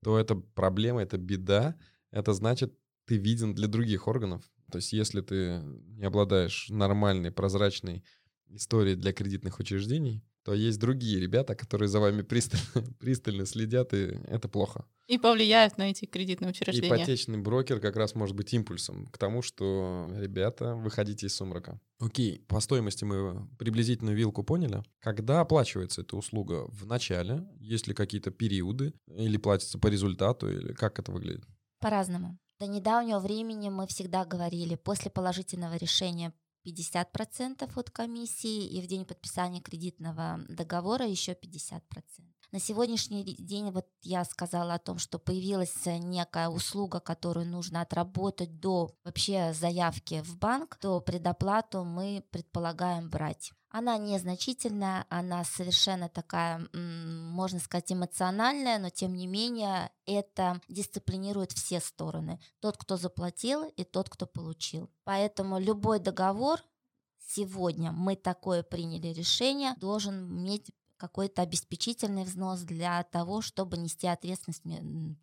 то это проблема, это беда. Это значит, ты виден для других органов. То есть если ты не обладаешь нормальной, прозрачной историей для кредитных учреждений, то есть другие ребята, которые за вами пристально, пристально следят, и это плохо. И повлияют на эти кредитные учреждения. Ипотечный брокер как раз может быть импульсом к тому, что, ребята, выходите из сумрака. Окей, по стоимости мы приблизительную вилку поняли. Когда оплачивается эта услуга? В начале? Есть ли какие-то периоды? Или платится по результату? Или как это выглядит? По-разному. До недавнего времени мы всегда говорили, после положительного решения 50% от комиссии и в день подписания кредитного договора еще 50%. На сегодняшний день вот я сказала о том, что появилась некая услуга, которую нужно отработать до вообще заявки в банк, то предоплату мы предполагаем брать. Она незначительная, она совершенно такая, можно сказать, эмоциональная, но тем не менее это дисциплинирует все стороны. Тот, кто заплатил, и тот, кто получил. Поэтому любой договор сегодня мы такое приняли решение, должен иметь какой-то обеспечительный взнос для того, чтобы нести ответственность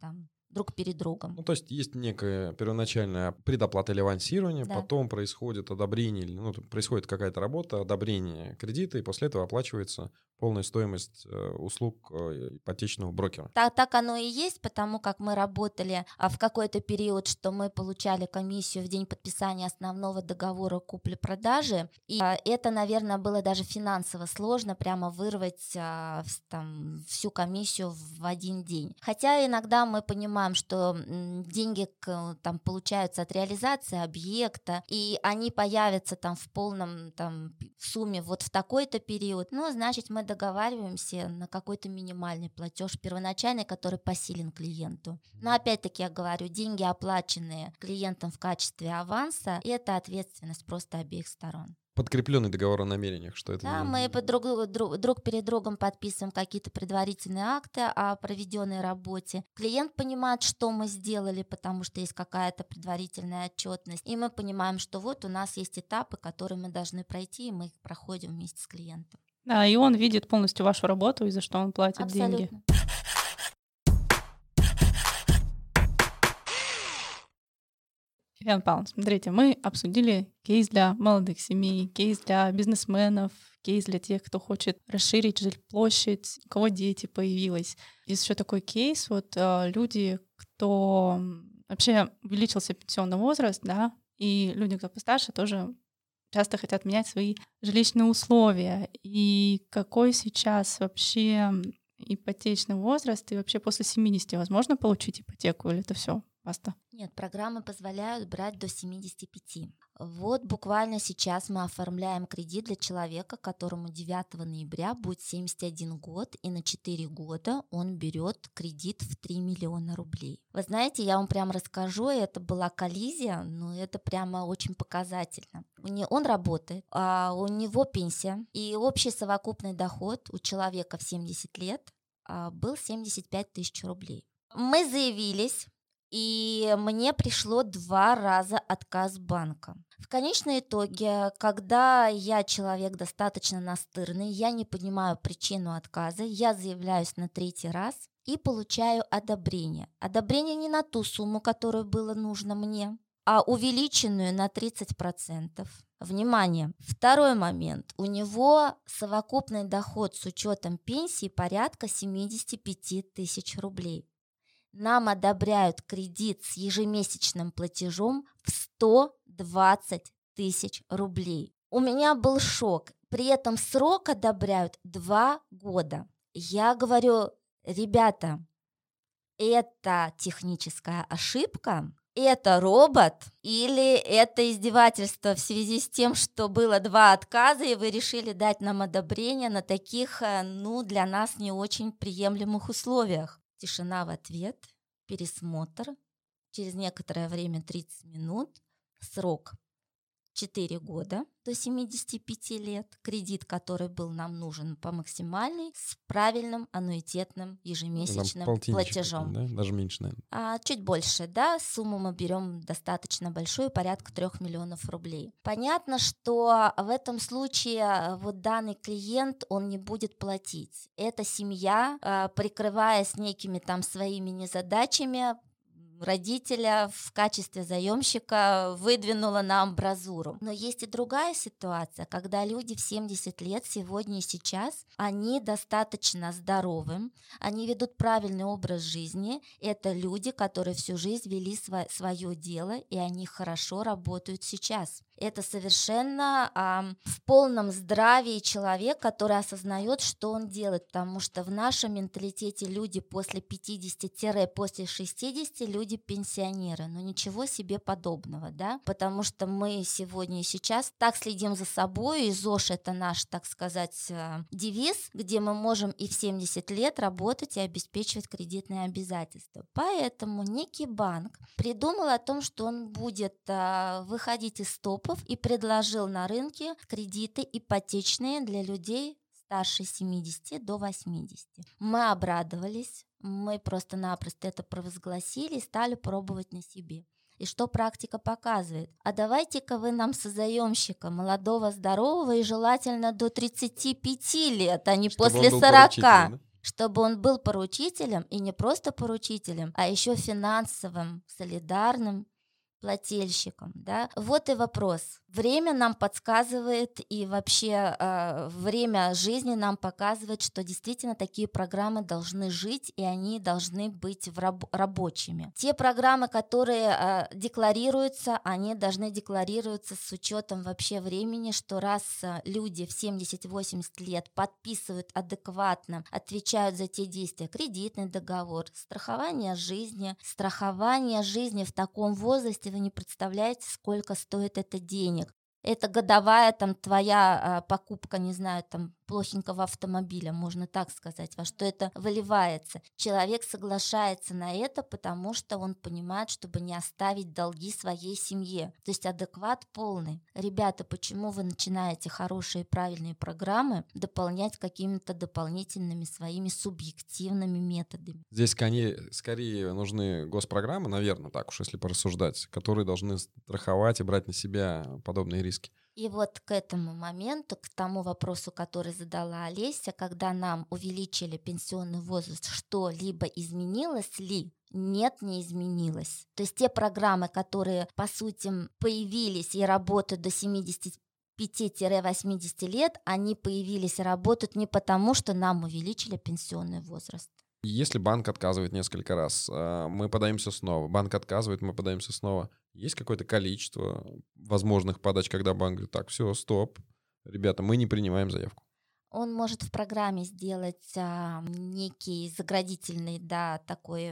там, друг перед другом. Ну, то есть есть некая первоначальная предоплата или авансирование, да. потом происходит одобрение, ну, происходит какая-то работа, одобрение кредита, и после этого оплачивается полная стоимость э, услуг э, ипотечного брокера. Так, так оно и есть, потому как мы работали а, в какой-то период, что мы получали комиссию в день подписания основного договора купли-продажи, и а, это, наверное, было даже финансово сложно прямо вырвать а, там, всю комиссию в один день. Хотя иногда мы понимаем, что деньги там получаются от реализации объекта, и они появятся там в полном там сумме вот в такой-то период, ну, значит, мы договариваемся на какой-то минимальный платеж первоначальный, который посилен клиенту. Но опять-таки я говорю, деньги, оплаченные клиентом в качестве аванса, это ответственность просто обеих сторон подкрепленный договор о намерениях, что это. Да, мы друг, друг, друг перед другом подписываем какие-то предварительные акты о проведенной работе. Клиент понимает, что мы сделали, потому что есть какая-то предварительная отчетность, и мы понимаем, что вот у нас есть этапы, которые мы должны пройти, и мы их проходим вместе с клиентом. Да, и он видит полностью вашу работу и за что он платит Абсолютно. деньги. Иван Павлович, смотрите, мы обсудили кейс для молодых семей, кейс для бизнесменов, кейс для тех, кто хочет расширить жилплощадь, у кого дети появилось. Есть еще такой кейс, вот э, люди, кто вообще увеличился пенсионный возраст, да, и люди, кто постарше, тоже часто хотят менять свои жилищные условия. И какой сейчас вообще ипотечный возраст, и вообще после 70 возможно получить ипотеку, или это все? Баста. Нет, программы позволяют брать до 75. Вот буквально сейчас мы оформляем кредит для человека, которому 9 ноября будет 71 год, и на 4 года он берет кредит в 3 миллиона рублей. Вы знаете, я вам прям расскажу, это была коллизия, но это прямо очень показательно. Он работает, а у него пенсия, и общий совокупный доход у человека в 70 лет а, был 75 тысяч рублей. Мы заявились и мне пришло два раза отказ банка. В конечном итоге, когда я человек достаточно настырный, я не понимаю причину отказа, я заявляюсь на третий раз и получаю одобрение. Одобрение не на ту сумму, которую было нужно мне, а увеличенную на 30%. Внимание! Второй момент. У него совокупный доход с учетом пенсии порядка 75 тысяч рублей нам одобряют кредит с ежемесячным платежом в 120 тысяч рублей. У меня был шок. При этом срок одобряют 2 года. Я говорю, ребята, это техническая ошибка, это робот или это издевательство в связи с тем, что было два отказа, и вы решили дать нам одобрение на таких, э, ну, для нас не очень приемлемых условиях. Тишина в ответ, пересмотр, через некоторое время, 30 минут, срок 4 года до 75 лет, кредит, который был нам нужен по максимальной, с правильным аннуитетным ежемесячным платежом. Да? Даже меньше, наверное. А, чуть больше, да, сумму мы берем достаточно большую, порядка 3 миллионов рублей. Понятно, что в этом случае э, вот данный клиент, он не будет платить. Эта семья, э, прикрываясь некими там своими незадачами, родителя в качестве заемщика выдвинула на амбразуру. Но есть и другая ситуация, когда люди в 70 лет сегодня и сейчас, они достаточно здоровы, они ведут правильный образ жизни. Это люди, которые всю жизнь вели сво- свое дело, и они хорошо работают сейчас. Это совершенно а, в полном здравии человек, который осознает, что он делает, потому что в нашем менталитете люди после 50-после 60 люди пенсионеры, но ничего себе подобного, да, потому что мы сегодня и сейчас так следим за собой, и ЗОЖ это наш, так сказать, э, девиз, где мы можем и в 70 лет работать и обеспечивать кредитные обязательства. Поэтому некий банк придумал о том, что он будет э, выходить из топов и предложил на рынке кредиты ипотечные для людей старше 70 до 80. Мы обрадовались, мы просто-напросто это провозгласили и стали пробовать на себе. И что практика показывает? А давайте-ка вы нам созаемщика, молодого, здорового и желательно до 35 лет, а не чтобы после 40 чтобы он был поручителем и не просто поручителем, а еще финансовым, солидарным плательщиком. Да? Вот и вопрос. Время нам подсказывает, и вообще э, время жизни нам показывает, что действительно такие программы должны жить, и они должны быть в раб- рабочими. Те программы, которые э, декларируются, они должны декларироваться с учетом вообще времени, что раз э, люди в 70-80 лет подписывают адекватно, отвечают за те действия, кредитный договор, страхование жизни, страхование жизни в таком возрасте, вы не представляете, сколько стоит это денег. Это годовая там твоя а, покупка, не знаю, там плохенького автомобиля, можно так сказать, во что это выливается. Человек соглашается на это, потому что он понимает, чтобы не оставить долги своей семье. То есть адекват полный. Ребята, почему вы начинаете хорошие и правильные программы дополнять какими-то дополнительными своими субъективными методами? Здесь скорее, скорее нужны госпрограммы, наверное, так уж если порассуждать, которые должны страховать и брать на себя подобные риски. И вот к этому моменту, к тому вопросу, который задала Олеся, когда нам увеличили пенсионный возраст, что-либо изменилось ли? Нет, не изменилось. То есть те программы, которые, по сути, появились и работают до 70 5-80 лет, они появились и работают не потому, что нам увеличили пенсионный возраст. Если банк отказывает несколько раз, а, мы подаемся снова. Банк отказывает, мы подаемся снова. Есть какое-то количество возможных подач, когда банк говорит, так, все, стоп, ребята, мы не принимаем заявку он может в программе сделать а, некий заградительный, да, такой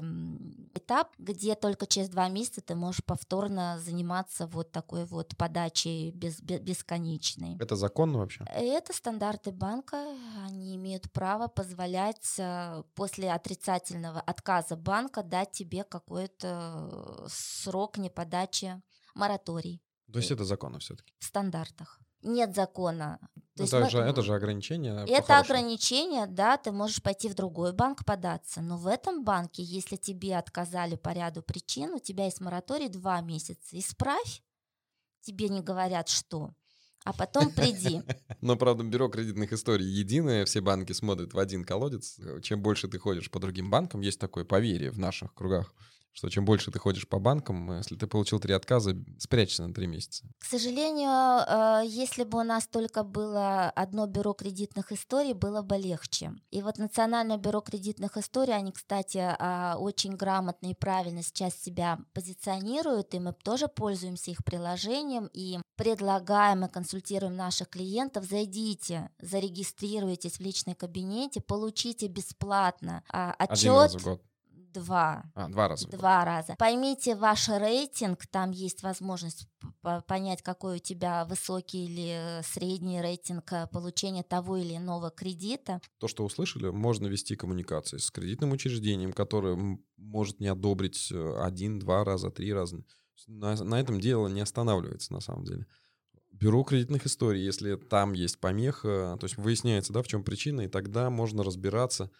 этап, где только через два месяца ты можешь повторно заниматься вот такой вот подачей без, без, бесконечной. Это законно вообще? Это стандарты банка, они имеют право позволять а, после отрицательного отказа банка дать тебе какой-то срок неподачи мораторий. То есть это законно все-таки? В стандартах нет закона. То это, есть, же, мы, это же ограничение. Это ограничение, да, ты можешь пойти в другой банк податься, но в этом банке, если тебе отказали по ряду причин, у тебя есть мораторий два месяца, исправь, тебе не говорят что, а потом приди. Но, правда, бюро кредитных историй единое, все банки смотрят в один колодец. Чем больше ты ходишь по другим банкам, есть такое поверье в наших кругах, что чем больше ты ходишь по банкам, э, если ты получил три отказа, спрячься на три месяца. К сожалению, э, если бы у нас только было одно бюро кредитных историй, было бы легче. И вот Национальное бюро кредитных историй, они, кстати, а, очень грамотно и правильно сейчас себя позиционируют, и мы тоже пользуемся их приложением и предлагаем и консультируем наших клиентов. Зайдите, зарегистрируйтесь в личной кабинете, получите бесплатно отчет. А, Один раз в год Два. А, два раза. Два раза. Поймите ваш рейтинг, там есть возможность понять, какой у тебя высокий или средний рейтинг э, получения того или иного кредита. То, что услышали, можно вести коммуникации с кредитным учреждением, которое может не одобрить э, один, два раза, три раза. На, на этом дело не останавливается на самом деле. бюро кредитных историй, если там есть помеха, то есть выясняется, да, в чем причина, и тогда можно разбираться,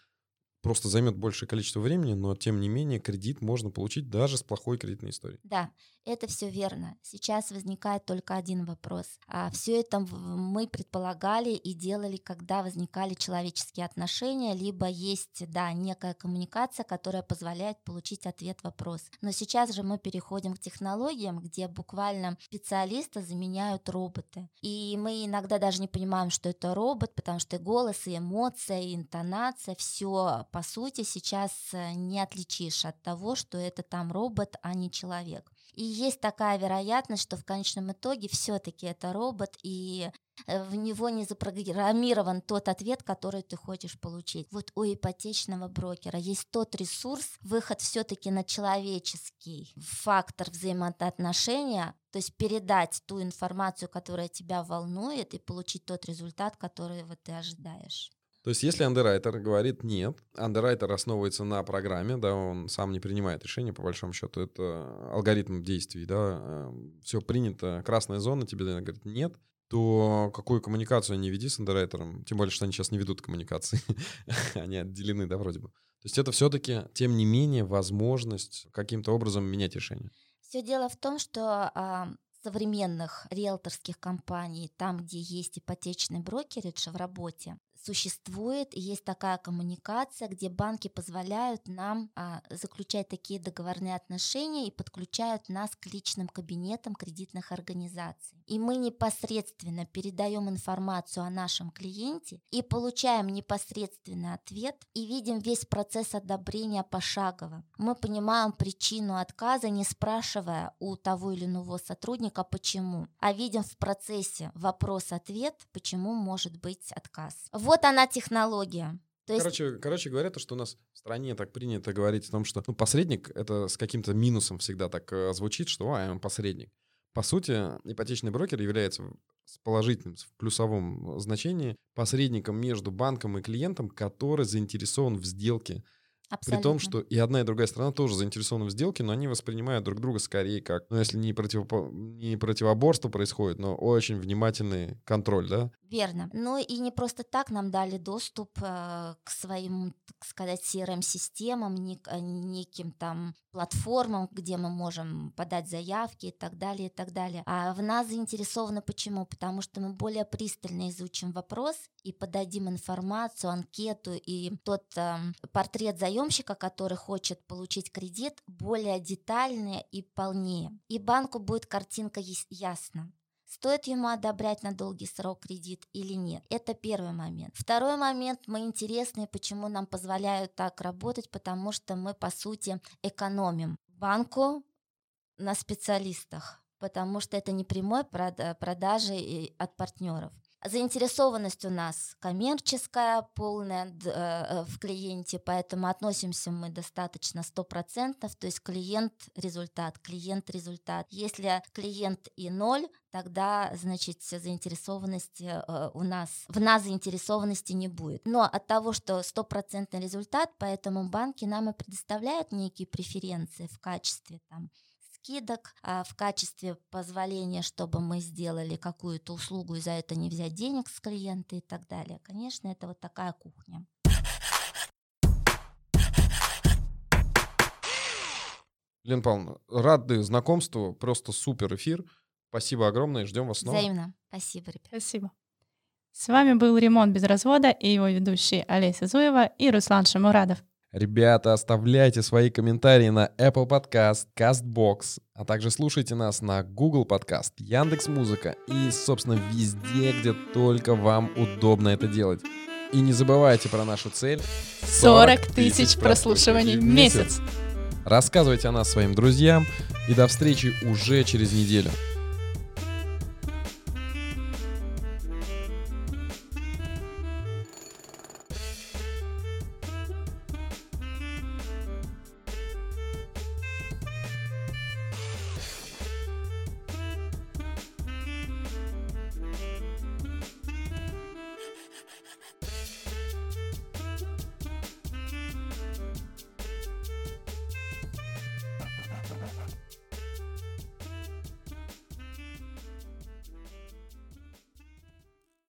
просто займет большее количество времени, но тем не менее кредит можно получить даже с плохой кредитной историей. Да, это все верно. Сейчас возникает только один вопрос. А все это мы предполагали и делали, когда возникали человеческие отношения, либо есть, да, некая коммуникация, которая позволяет получить ответ вопрос. Но сейчас же мы переходим к технологиям, где буквально специалисты заменяют роботы. И мы иногда даже не понимаем, что это робот, потому что и голос, и эмоция, и интонация, все по сути, сейчас э, не отличишь от того, что это там робот, а не человек. И есть такая вероятность, что в конечном итоге все-таки это робот, и э, в него не запрограммирован тот ответ, который ты хочешь получить. Вот у ипотечного брокера есть тот ресурс, выход все-таки на человеческий фактор взаимоотношения, то есть передать ту информацию, которая тебя волнует, и получить тот результат, который вот ты ожидаешь. То есть если андеррайтер говорит нет, андеррайтер основывается на программе, да, он сам не принимает решения, по большому счету, это алгоритм действий, да, эм, все принято, красная зона, тебе говорит нет, то какую коммуникацию не веди с андеррайтером, тем более, что они сейчас не ведут коммуникации, они отделены, да, вроде бы. То есть это все-таки, тем не менее, возможность каким-то образом менять решение. Все дело в том, что а, современных риэлторских компаний, там, где есть ипотечный брокеридж в работе, существует есть такая коммуникация, где банки позволяют нам а, заключать такие договорные отношения и подключают нас к личным кабинетам кредитных организаций. И мы непосредственно передаем информацию о нашем клиенте и получаем непосредственный ответ и видим весь процесс одобрения пошагово. Мы понимаем причину отказа, не спрашивая у того или иного сотрудника почему, а видим в процессе вопрос-ответ, почему может быть отказ. Вот вот она технология. То есть... короче, короче говоря, то, что у нас в стране так принято говорить о том, что ну, посредник — это с каким-то минусом всегда так э, звучит, что а, он посредник. По сути, ипотечный брокер является с положительным, в плюсовом значении посредником между банком и клиентом, который заинтересован в сделке Абсолютно. При том, что и одна, и другая сторона тоже заинтересованы в сделке, но они воспринимают друг друга скорее как, ну, если не, против, не противоборство происходит, но очень внимательный контроль, да? Верно. Ну и не просто так нам дали доступ э, к своим, так сказать, CRM-системам, нек, э, неким там платформам, где мы можем подать заявки и так далее, и так далее. А в нас заинтересованы почему? Потому что мы более пристально изучим вопрос и подадим информацию, анкету и тот э, портрет заемщика, который хочет получить кредит, более детальный и полнее. И банку будет картинка ясна. Стоит ему одобрять на долгий срок кредит или нет? Это первый момент. Второй момент, мы интересны, почему нам позволяют так работать, потому что мы, по сути, экономим банку на специалистах, потому что это не прямой продажи от партнеров. Заинтересованность у нас коммерческая, полная э, в клиенте, поэтому относимся мы достаточно 100%, то есть клиент – результат, клиент – результат. Если клиент и ноль, тогда, значит, заинтересованности э, у нас, в нас заинтересованности не будет. Но от того, что стопроцентный результат, поэтому банки нам и предоставляют некие преференции в качестве там скидок а в качестве позволения, чтобы мы сделали какую-то услугу и за это не взять денег с клиента и так далее. Конечно, это вот такая кухня. Лен Павловна, рады знакомству, просто супер эфир. Спасибо огромное, ждем вас снова. Взаимно. Спасибо, ребят. Спасибо. С вами был «Ремонт без развода» и его ведущие Олеся Зуева и Руслан Шамурадов. Ребята, оставляйте свои комментарии на Apple Podcast, CastBox, а также слушайте нас на Google Podcast, Яндекс Музыка и, собственно, везде, где только вам удобно это делать. И не забывайте про нашу цель 40 тысяч прослушиваний в месяц. Рассказывайте о нас своим друзьям и до встречи уже через неделю.